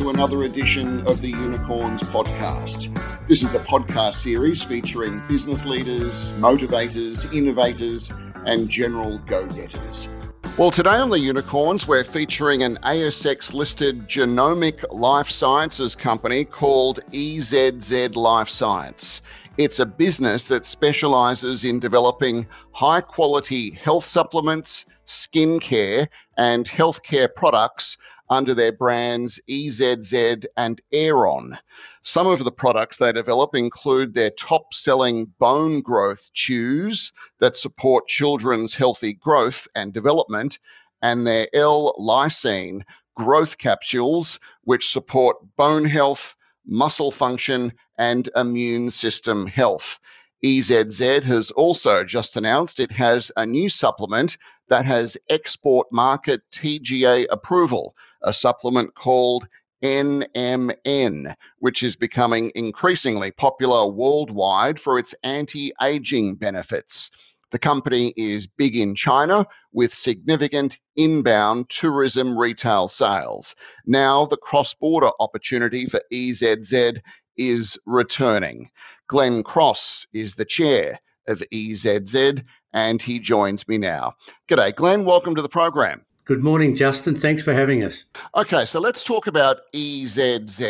to another edition of the Unicorns podcast. This is a podcast series featuring business leaders, motivators, innovators, and general go getters. Well, today on the Unicorns, we're featuring an ASX listed genomic life sciences company called EZZ Life Science. It's a business that specializes in developing high quality health supplements, skincare, and healthcare products under their brands EZZ and Eaoron. Some of the products they develop include their top selling bone growth chews that support children's healthy growth and development, and their L lysine growth capsules, which support bone health, muscle function, and immune system health. EZZ has also just announced it has a new supplement that has export market TGA approval, a supplement called NMN, which is becoming increasingly popular worldwide for its anti aging benefits. The company is big in China with significant inbound tourism retail sales. Now, the cross border opportunity for EZZ is returning. Glenn Cross is the chair of EZZ and he joins me now. G'day, Glenn. Welcome to the program. Good morning, Justin. Thanks for having us. Okay, so let's talk about EZZ.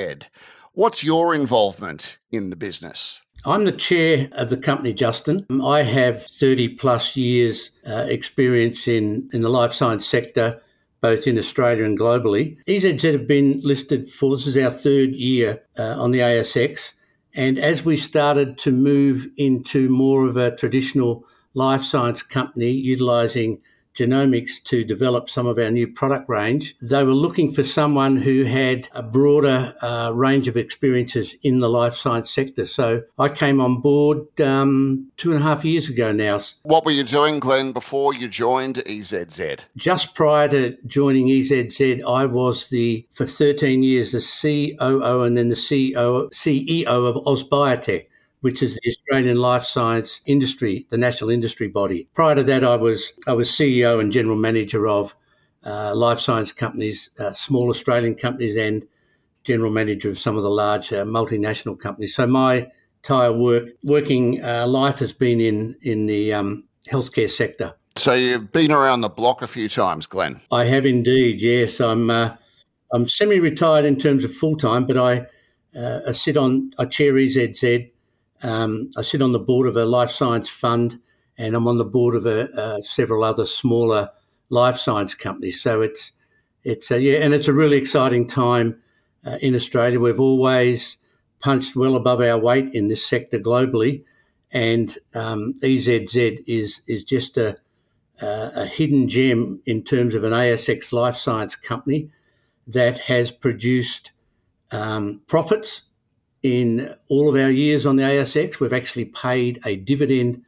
What's your involvement in the business? I'm the chair of the company, Justin. I have 30 plus years uh, experience in, in the life science sector, both in Australia and globally. EZZ have been listed for this is our third year uh, on the ASX. And as we started to move into more of a traditional life science company utilizing genomics to develop some of our new product range. They were looking for someone who had a broader uh, range of experiences in the life science sector. So I came on board um, two and a half years ago now. What were you doing, Glenn, before you joined EZZ? Just prior to joining EZZ, I was the, for 13 years, the COO and then the CEO, CEO of AusBiotech which is the Australian life science industry, the national industry body. Prior to that, I was I was CEO and general manager of uh, life science companies, uh, small Australian companies, and general manager of some of the large uh, multinational companies. So my entire work working uh, life has been in in the um, healthcare sector. So you've been around the block a few times, Glenn. I have indeed. Yes, I'm. Uh, I'm semi-retired in terms of full time, but I, uh, I sit on I chair EZZ um, I sit on the board of a life science fund, and I'm on the board of a, several other smaller life science companies. So it's it's a, yeah, and it's a really exciting time uh, in Australia. We've always punched well above our weight in this sector globally, and um, EZZ is is just a, a, a hidden gem in terms of an ASX life science company that has produced um, profits in all of our years on the ASX, we've actually paid a dividend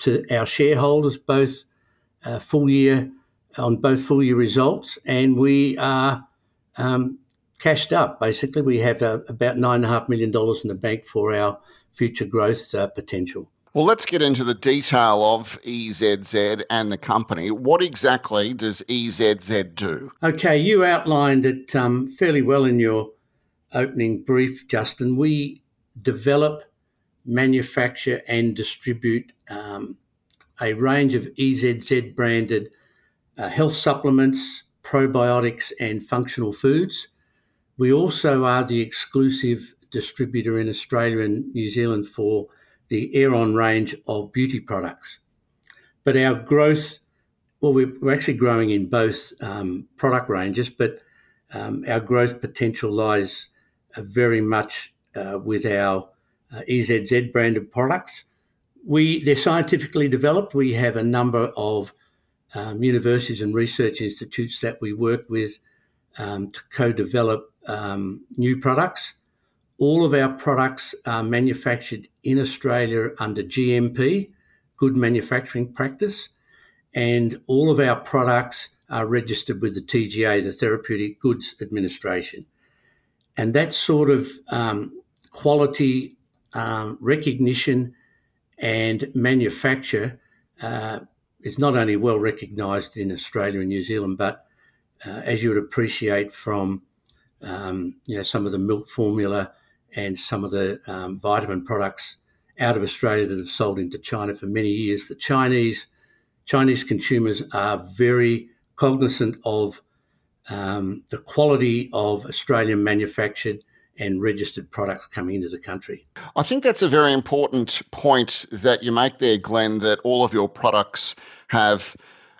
to our shareholders, both uh, full year on both full year results, and we are um, cashed up. Basically, we have uh, about nine and a half million dollars in the bank for our future growth uh, potential. Well, let's get into the detail of EZZ and the company. What exactly does EZZ do? Okay, you outlined it um, fairly well in your opening brief, Justin, we develop, manufacture, and distribute um, a range of EZZ branded uh, health supplements, probiotics, and functional foods. We also are the exclusive distributor in Australia and New Zealand for the Eaoron range of beauty products. But our growth, well, we're, actually growing in both um, product ranges, but um, our growth potential lies very much uh, with our uh, EZZ branded products. We they're scientifically developed. We have a number of um, universities and research institutes that we work with um, to co-develop um, new products. All of our products are manufactured in Australia under GMP, Good Manufacturing Practice, and all of our products are registered with the TGA, the Therapeutic Goods Administration. And that sort of um, quality um, recognition and manufacture uh, is not only well recognised in Australia and New Zealand, but uh, as you would appreciate from um, you know, some of the milk formula and some of the um, vitamin products out of Australia that have sold into China for many years. The Chinese Chinese consumers are very cognizant of um, the quality of Australian manufactured and registered products coming into the country. I think that's a very important point that you make there, Glenn, that all of your products have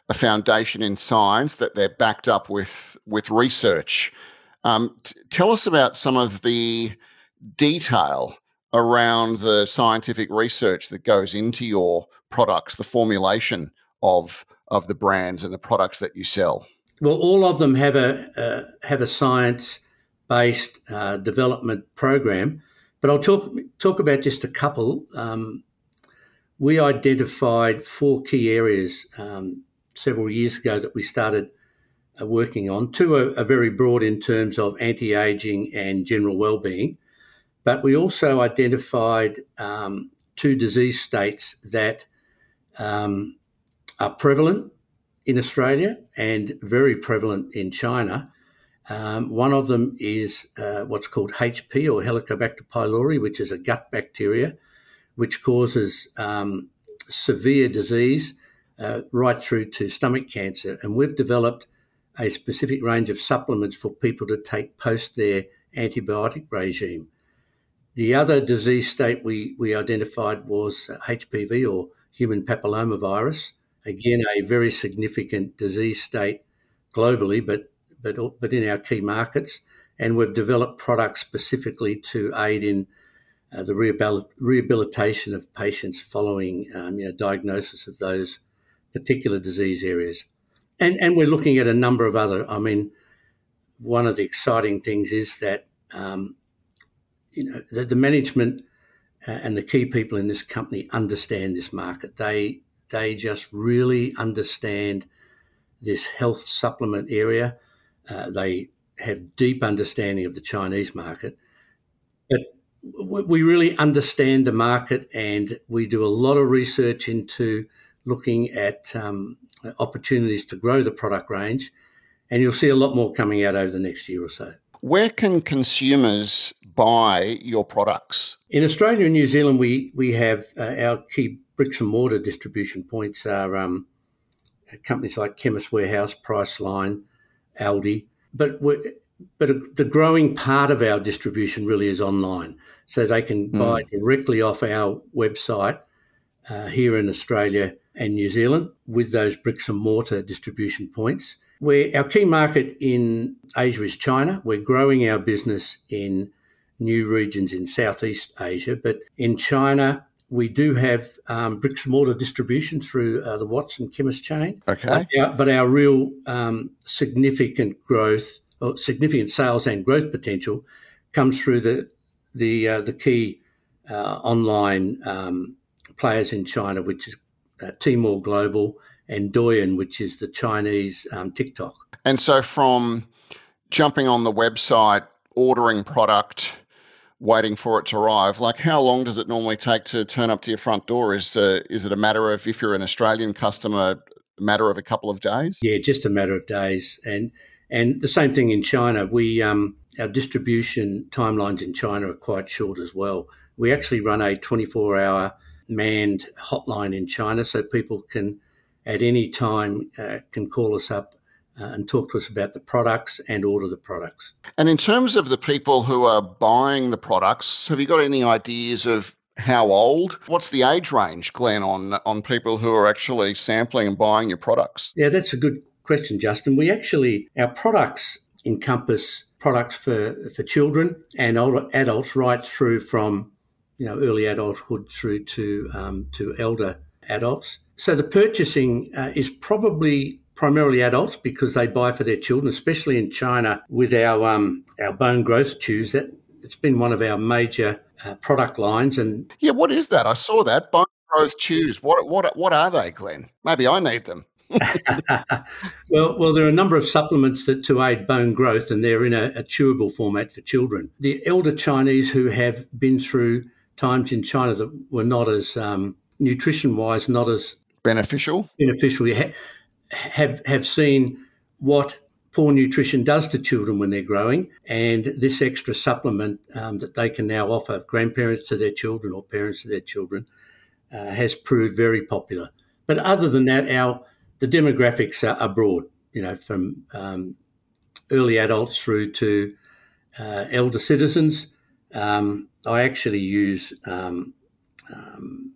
a foundation in science, that they're backed up with, with research. Um, t- tell us about some of the detail around the scientific research that goes into your products, the formulation of, of the brands and the products that you sell. Well, all of them have a uh, have a science based uh, development program, but I'll talk talk about just a couple. Um, we identified four key areas um, several years ago that we started uh, working on. Two are, are, very broad in terms of anti aging and general well-being, but we also identified um, two disease states that um, are prevalent in Australia and very prevalent in China. Um, one of them is uh, what's called HP or Helicobacter pylori, which is a gut bacteria, which causes um, severe disease uh, right through to stomach cancer. And we've developed a specific range of supplements for people to take post their antibiotic regime. The other disease state we, we identified was HPV or human papillomavirus, again, a very significant disease state globally, but, but, but in our key markets. And we've developed products specifically to aid in uh, the rehabilitation of patients following um, you know, diagnosis of those particular disease areas. And, and we're looking at a number of other, I mean, one of the exciting things is that, um, you know, the, the management uh, and the key people in this company understand this market. They they just really understand this health supplement area. Uh, they have deep understanding of the Chinese market, but we really understand the market, and we do a lot of research into looking at um, opportunities to grow the product range. And you'll see a lot more coming out over the next year or so. Where can consumers buy your products? In Australia and New Zealand, we we have uh, our key bricks and mortar distribution points are um, companies like Chemist Warehouse, Priceline, Aldi. But but the growing part of our distribution really is online, so they can mm. buy directly off our website uh, here in Australia and New Zealand with those bricks and mortar distribution points. Where our key market in Asia is China. We're growing our business in new regions in Southeast Asia, but in China, we do have um, bricks and mortar distribution through uh, the Watson Chemist chain. Okay. But our, but our real um, significant growth, or significant sales and growth potential, comes through the the uh, the key uh, online um, players in China, which is uh, Tmall Global and Douyin, which is the Chinese um, TikTok. And so, from jumping on the website, ordering product waiting for it to arrive. Like, how long does it normally take to turn up to your front door? Is uh, is it a matter of if you're an Australian customer, a matter of a couple of days? Yeah, just a matter of days, and and the same thing in China. We um, our distribution timelines in China are quite short as well. We actually run a 24 hour manned hotline in China, so people can at any time uh, can call us up and talk to us about the products and order the products. And in terms of the people who are buying the products, have you got any ideas of how old? What's the age range, Glenn, on on people who are actually sampling and buying your products? Yeah, that's a good question, Justin. We actually our products encompass products for for children and older adults, right through from you know early adulthood through to um, to elder adults. So the purchasing uh, is probably primarily adults because they buy for their children, especially in China with our um, our bone growth chews. That it's been one of our major uh, product lines. And yeah, what is that? I saw that bone growth chews. What what what are they, Glenn? Maybe I need them. well, well, there are a number of supplements that to aid bone growth, and they're in a, a chewable format for children. The elder Chinese who have been through times in China that were not as um, nutrition-wise, not as beneficial. Beneficial have have seen what poor nutrition does to children when they're growing, and this extra supplement um, that they can now offer grandparents to their children or parents to their children uh, has proved very popular. But other than that, our the demographics are, are broad. You know, from um, early adults through to uh, elder citizens. Um, I actually use um, um,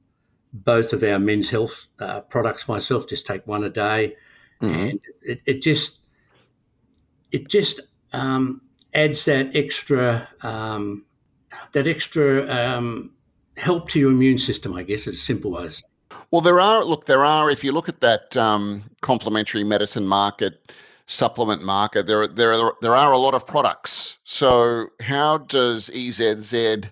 both of our men's health uh, products myself. Just take one a day, mm-hmm. and it, it, just it just um, adds that extra um, that extra um, help to your immune system. I guess as simple as. Well, there are look. There are if you look at that complementary medicine market supplement market, there there there are a lot of products. So how does EZZ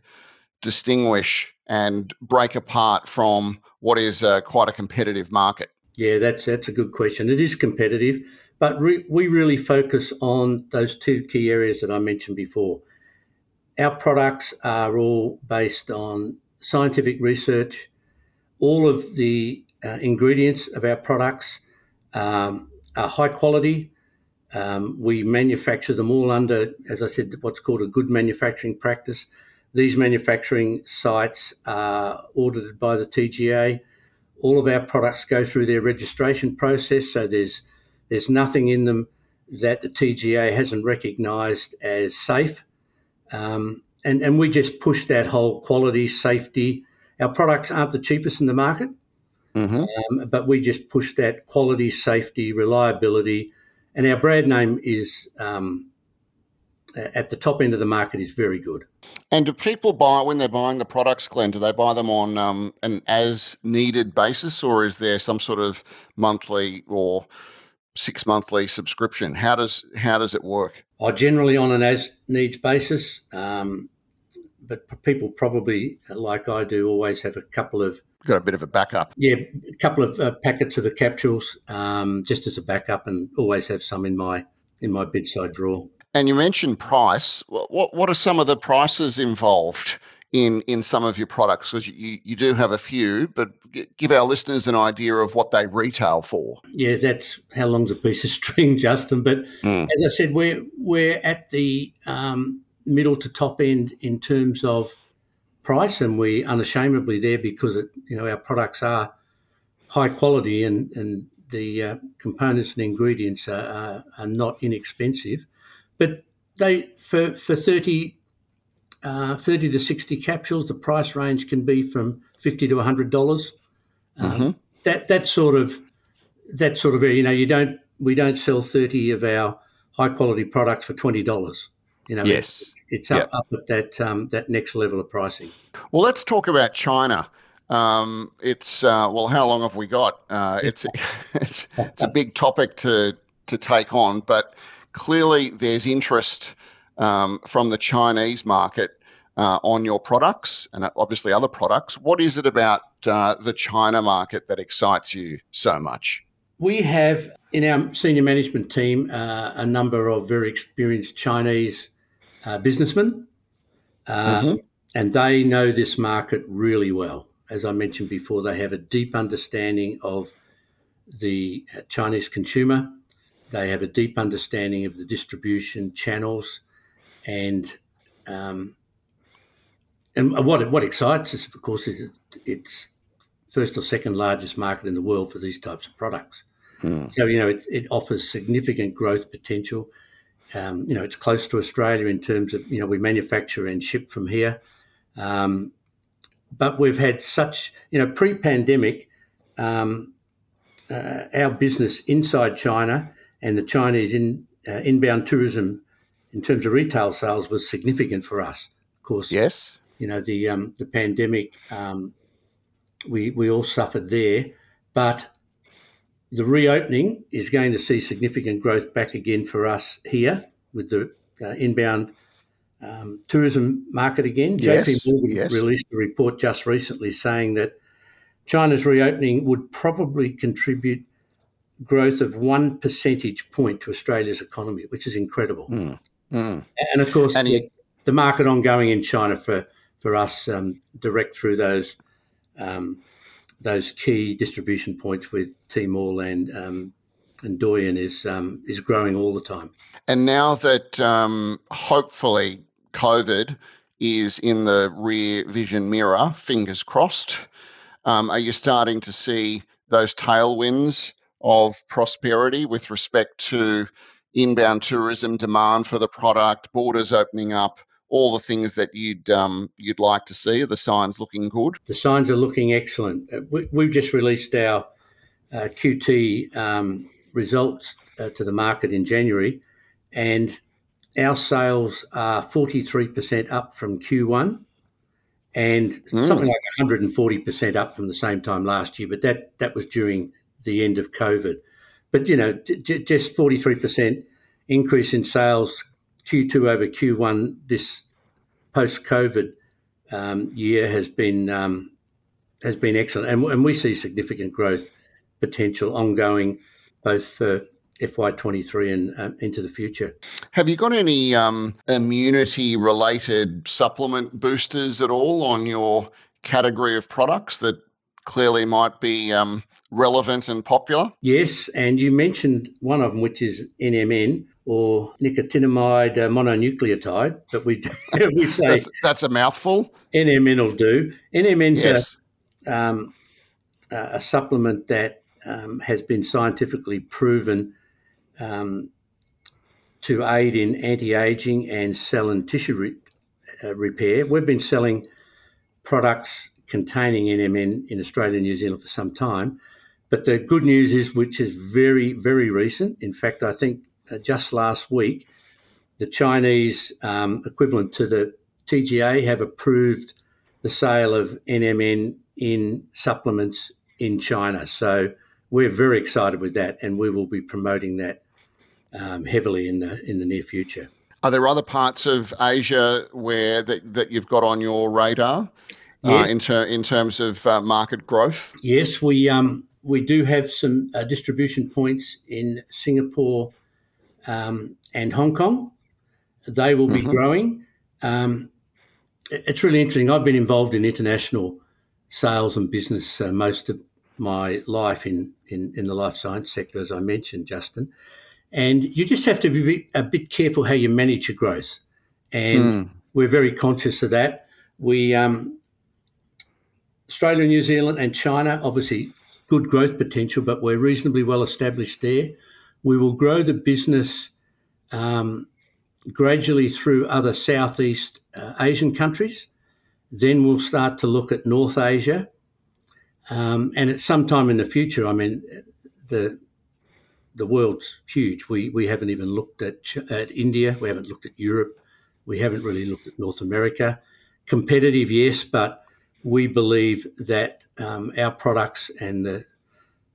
distinguish and break apart from what is uh, quite a competitive market? Yeah, that's that's a good question. It is competitive, but re- we really focus on those two key areas that I mentioned before. Our products are all based on scientific research. All of the uh, ingredients of our products um, are high quality. Um, we manufacture them all under, as I said, what's called a good manufacturing practice. These manufacturing sites are audited by the TGA. All of our products go through their registration process, so there's there's nothing in them that the TGA hasn't recognised as safe. Um, and, and we just push that whole quality, safety. Our products aren't the cheapest in the market, mm-hmm. um, but we just push that quality, safety, reliability, and our brand name is um, at the top end of the market is very good. And do people buy when they're buying the products, Glenn? Do they buy them on um, an as needed basis, or is there some sort of monthly or six monthly subscription? How does how does it work? I generally on an as needs basis, um, but people probably like I do always have a couple of got a bit of a backup. Yeah, a couple of uh, packets of the capsules um, just as a backup, and always have some in my in my bedside drawer. And you mentioned price. What what are some of the prices involved in in some of your products? Because you you do have a few, but give our listeners an idea of what they retail for. Yeah, that's how long's a piece of string, Justin. But mm. as I said, we're we're at the um, middle to top end in terms of price, and we unashamedly there because it, you know our products are high quality and and the uh, components and ingredients are, are, are, not inexpensive, but they for for 30, uh, 30 to sixty capsules, the price range can be from fifty to hundred dollars. Um, mm-hmm. That that sort of that sort of you know you don't we don't sell thirty of our high quality products for twenty dollars. You know, yes, it's up, yep. up at that um, that next level of pricing. Well, let's talk about China. Um, it's uh, well, how long have we got? Uh, it's it's it's a big topic to to take on, but clearly there's interest um, from the Chinese market uh, on your products and obviously other products. What is it about uh, the China market that excites you so much? We have in our senior management team uh, a number of very experienced Chinese uh, businessmen, uh, mm-hmm. and they know this market really well. As I mentioned before, they have a deep understanding of the uh, Chinese consumer. They have a deep understanding of the distribution channels, and um, and what what excites us, of course, is it's first or second largest market in the world for these types of products. Mm. So you know it, it offers significant growth potential. Um, you know, it's close to Australia in terms of, you know, we manufacture and ship from here. Um, but we've had such, you know, pre pandemic, um, uh, our business inside China and the Chinese in, uh, inbound tourism in terms of retail sales was significant for us. Of course, yes. You know, the, um, the pandemic, um, we, we all suffered there. But the reopening is going to see significant growth back again for us here with the uh, inbound um, tourism market again. Yes, JP Morgan yes. released a report just recently saying that China's reopening would probably contribute growth of one percentage point to Australia's economy, which is incredible. Mm, mm. And of course, and the, the, market ongoing in China for for us um, direct through those um, those key distribution points with Tmall and um, and Douyin is um, is growing all the time. And now that um, hopefully COVID is in the rear vision mirror, fingers crossed, um, are you starting to see those tailwinds of prosperity with respect to inbound tourism demand for the product, borders opening up, all the things that you'd um, you'd like to see? Are the signs looking good? The signs are looking excellent. Uh, we, have just released our uh, Q2 um, results uh, to the market in January, and our sales are 43% up from Q1 and mm. something like 140% up from the same time last year. But that, that was during the end of COVID. But, you know, j- just 43% increase in sales Q2 over Q1 this post COVID um, year has been um, has been excellent, and, and, we see significant growth potential ongoing, both for FY23 and uh, into the future. Have you got any um, immunity related supplement boosters at all on your category of products that clearly might be um, relevant and popular? Yes, and you mentioned one of them, which is NMN or nicotinamide mononucleotide, but we we say that's, that's, a mouthful. NMN will do. NMN's yes. a, um, a supplement that um, has been scientifically proven um, to aid in anti-aging and cell and tissue re- uh, repair. We've been selling products containing NMN in Australia and New Zealand for some time, but the good news is, which is very very recent. In fact, I think uh, just last week, the Chinese um, equivalent to the TGA have approved the sale of NMN in supplements in China. So we're very excited with that, and we will be promoting that um, heavily in the in the near future. Are there other parts of Asia where that, that you've got on your radar yes. uh, in, ter- in terms of uh, market growth? Yes, we um, we do have some uh, distribution points in Singapore um, and Hong Kong. They will be mm-hmm. growing. Um, it's really interesting. I've been involved in international sales and business uh, most of my life in, in, in the life science sector, as I mentioned, Justin. And you just have to be a bit careful how you manage your growth. And mm. we're very conscious of that. We, um, Australia, New Zealand, and China, obviously good growth potential, but we're reasonably well established there. We will grow the business um, gradually through other Southeast uh, Asian countries. Then we'll start to look at North Asia. Um, and at some time in the future, I mean, the the world's huge. We we haven't even looked at at India. We haven't looked at Europe. We haven't really looked at North America. Competitive, yes, but we believe that um, our products and the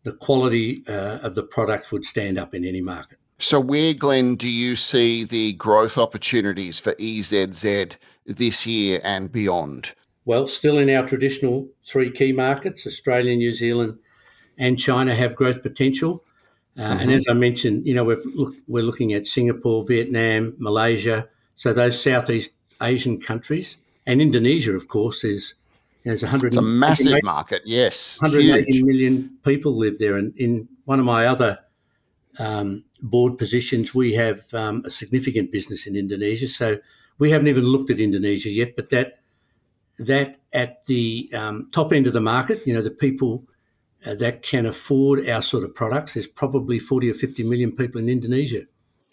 the quality uh, of the product would stand up in any market. So, where, Glenn, do you see the growth opportunities for EZZ this year and beyond? Well, still in our traditional three key markets, Australia, New Zealand, and China have growth potential. Uh, mm-hmm. And as I mentioned, you know, we're, look, we're looking at Singapore, Vietnam, Malaysia, so those Southeast Asian countries, and Indonesia, of course, is there's 100. It's a massive market, yes. 180 huge. million people live there. And in one of my other um, board positions, we have um, a significant business in Indonesia. So we haven't even looked at Indonesia yet, but that that at the um, top end of the market, you know, the people uh, that can afford our sort of products, there's probably 40 or 50 million people in Indonesia.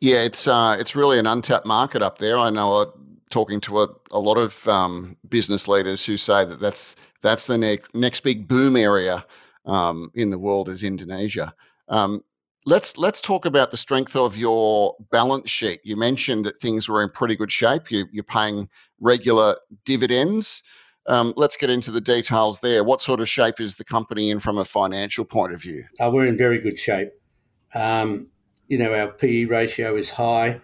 Yeah, it's uh, it's really an untapped market up there. I know talking to a, a lot of um, business leaders who say that that's that's the next next big boom area um, in the world is Indonesia. Um, let's let's talk about the strength of your balance sheet. You mentioned that things were in pretty good shape. You, you're paying regular dividends. Um, let's get into the details there. What sort of shape is the company in from a financial point of view? Uh, we're in very good shape. Um, you know, our PE ratio is high.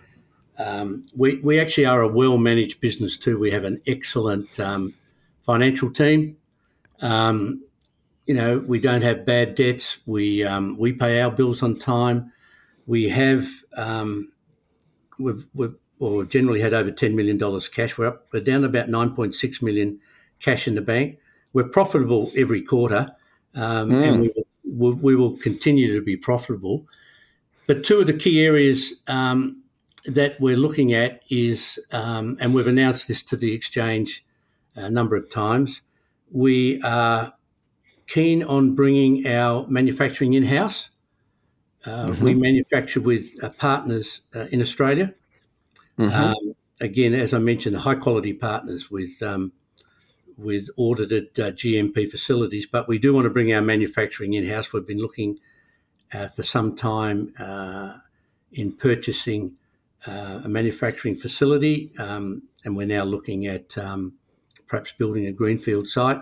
Um, we, we actually are a well managed business too. We have an excellent um, financial team. Um, you know, we don't have bad debts. We um, we pay our bills on time. We have um, we've, we've or generally had over ten million dollars cash. We're up. We're down about nine point six million cash in the bank. We're profitable every quarter, mm. and we will, we will continue to be profitable. but two of the key areas um, that we're looking at is, um, and we've announced this to the exchange a number of times, we are keen on bringing our manufacturing in house. Uh, mm-hmm. We manufacture with uh, partners uh, in Australia. Mm-hmm. Um, again, as I mentioned, high quality partners with um, with audited uh, GMP facilities. But we do want to bring our manufacturing in house. We've been looking uh, for some time uh, in purchasing a manufacturing facility, um, and we're now looking at um, perhaps building a greenfield site.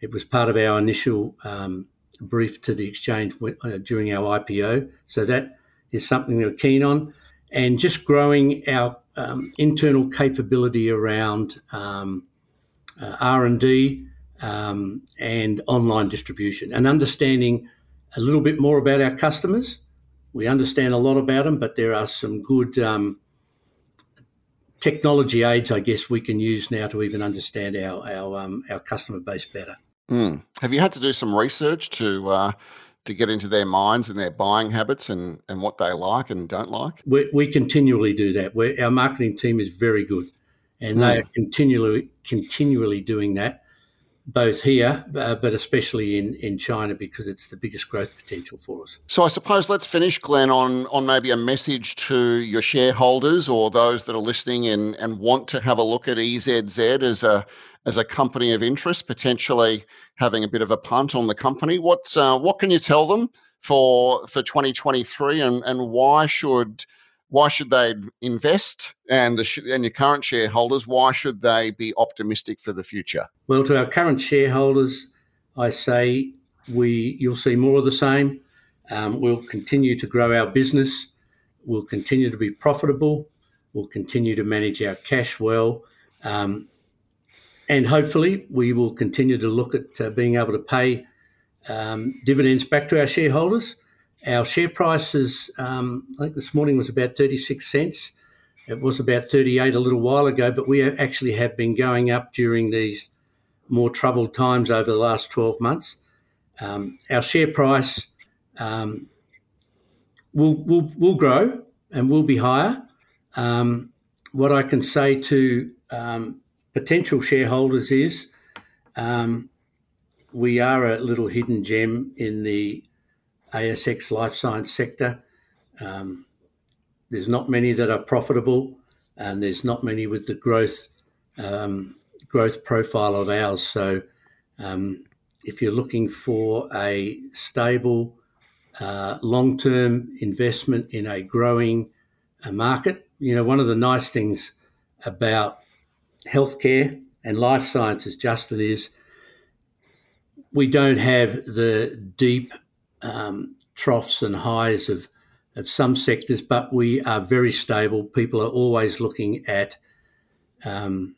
It was part of our initial um, brief to the exchange uh, during our IPO. So that is something we're keen on. And just growing our um, internal capability around um, uh, R&D um, and online distribution and understanding a little bit more about our customers. We understand a lot about them, but there are some good um, technology aids, I guess, we can use now to even understand our our, um, our customer base better. Mm. Have you had to do some research to uh, to get into their minds and their buying habits and, and what they like and don't like? We, we continually do that. We're, our marketing team is very good, and mm. they are continually continually doing that both here, uh, but especially in, in China because it's the biggest growth potential for us. So I suppose let's finish, Glenn, on, on maybe a message to your shareholders or those that are listening and, and want to have a look at EZZ as a as a company of interest, potentially having a bit of a punt on the company. What's uh, what can you tell them for for 2023, and and why should why should they invest? And the sh- and your current shareholders, why should they be optimistic for the future? Well, to our current shareholders, I say we you'll see more of the same. Um, we'll continue to grow our business. We'll continue to be profitable. We'll continue to manage our cash well. Um, and hopefully, we will continue to look at uh, being able to pay um, dividends back to our shareholders. Our share price is, um, I think this morning was about 36 cents. It was about 38 a little while ago, but we actually have been going up during these more troubled times over the last 12 months. Um, our share price um, will, will, will grow and will be higher. Um, what I can say to um, potential shareholders is um, we are a little hidden gem in the ASX life science sector. Um, there's not many that are profitable, and there's not many with the growth um, growth profile of ours. So, um, if you're looking for a stable, uh, long term investment in a growing uh, market, you know, one of the nice things about healthcare and life sciences, Justin, is we don't have the deep um, troughs and highs of, of some sectors, but we are very stable. People are always looking at um,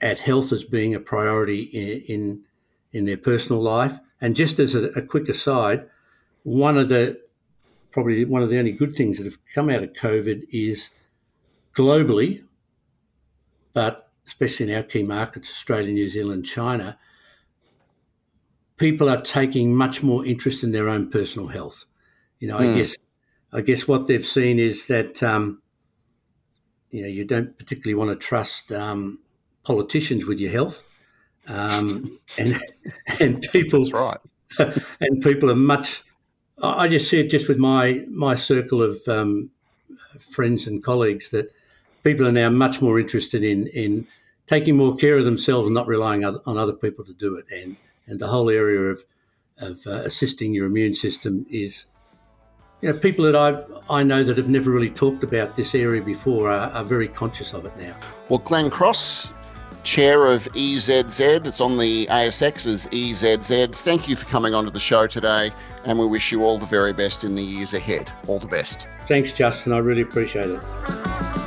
at health as being a priority in, in, in their personal life. And just as a, a quick aside, one of the probably one of the only good things that have come out of COVID is globally, but especially in our key markets, Australia, New Zealand, China, people are taking much more interest in their own personal health. You know. I hmm. guess I guess what they've seen is that um, you know you don't particularly want to trust um, politicians with your health, um, and and people. That's right. and people are much. I just see it just with my my circle of um, friends and colleagues that people are now much more interested in in taking more care of themselves and not relying on other people to do it. And and the whole area of of uh, assisting your immune system is, you know, people that I've I know that have never really talked about this area before are, are very conscious of it now. Well, Glenn Cross, chair of EZZ, it's on the ASX as EZZ. Thank you for coming onto the show today, and we wish you all the very best in the years ahead. All the best. Thanks, Justin. I really appreciate it.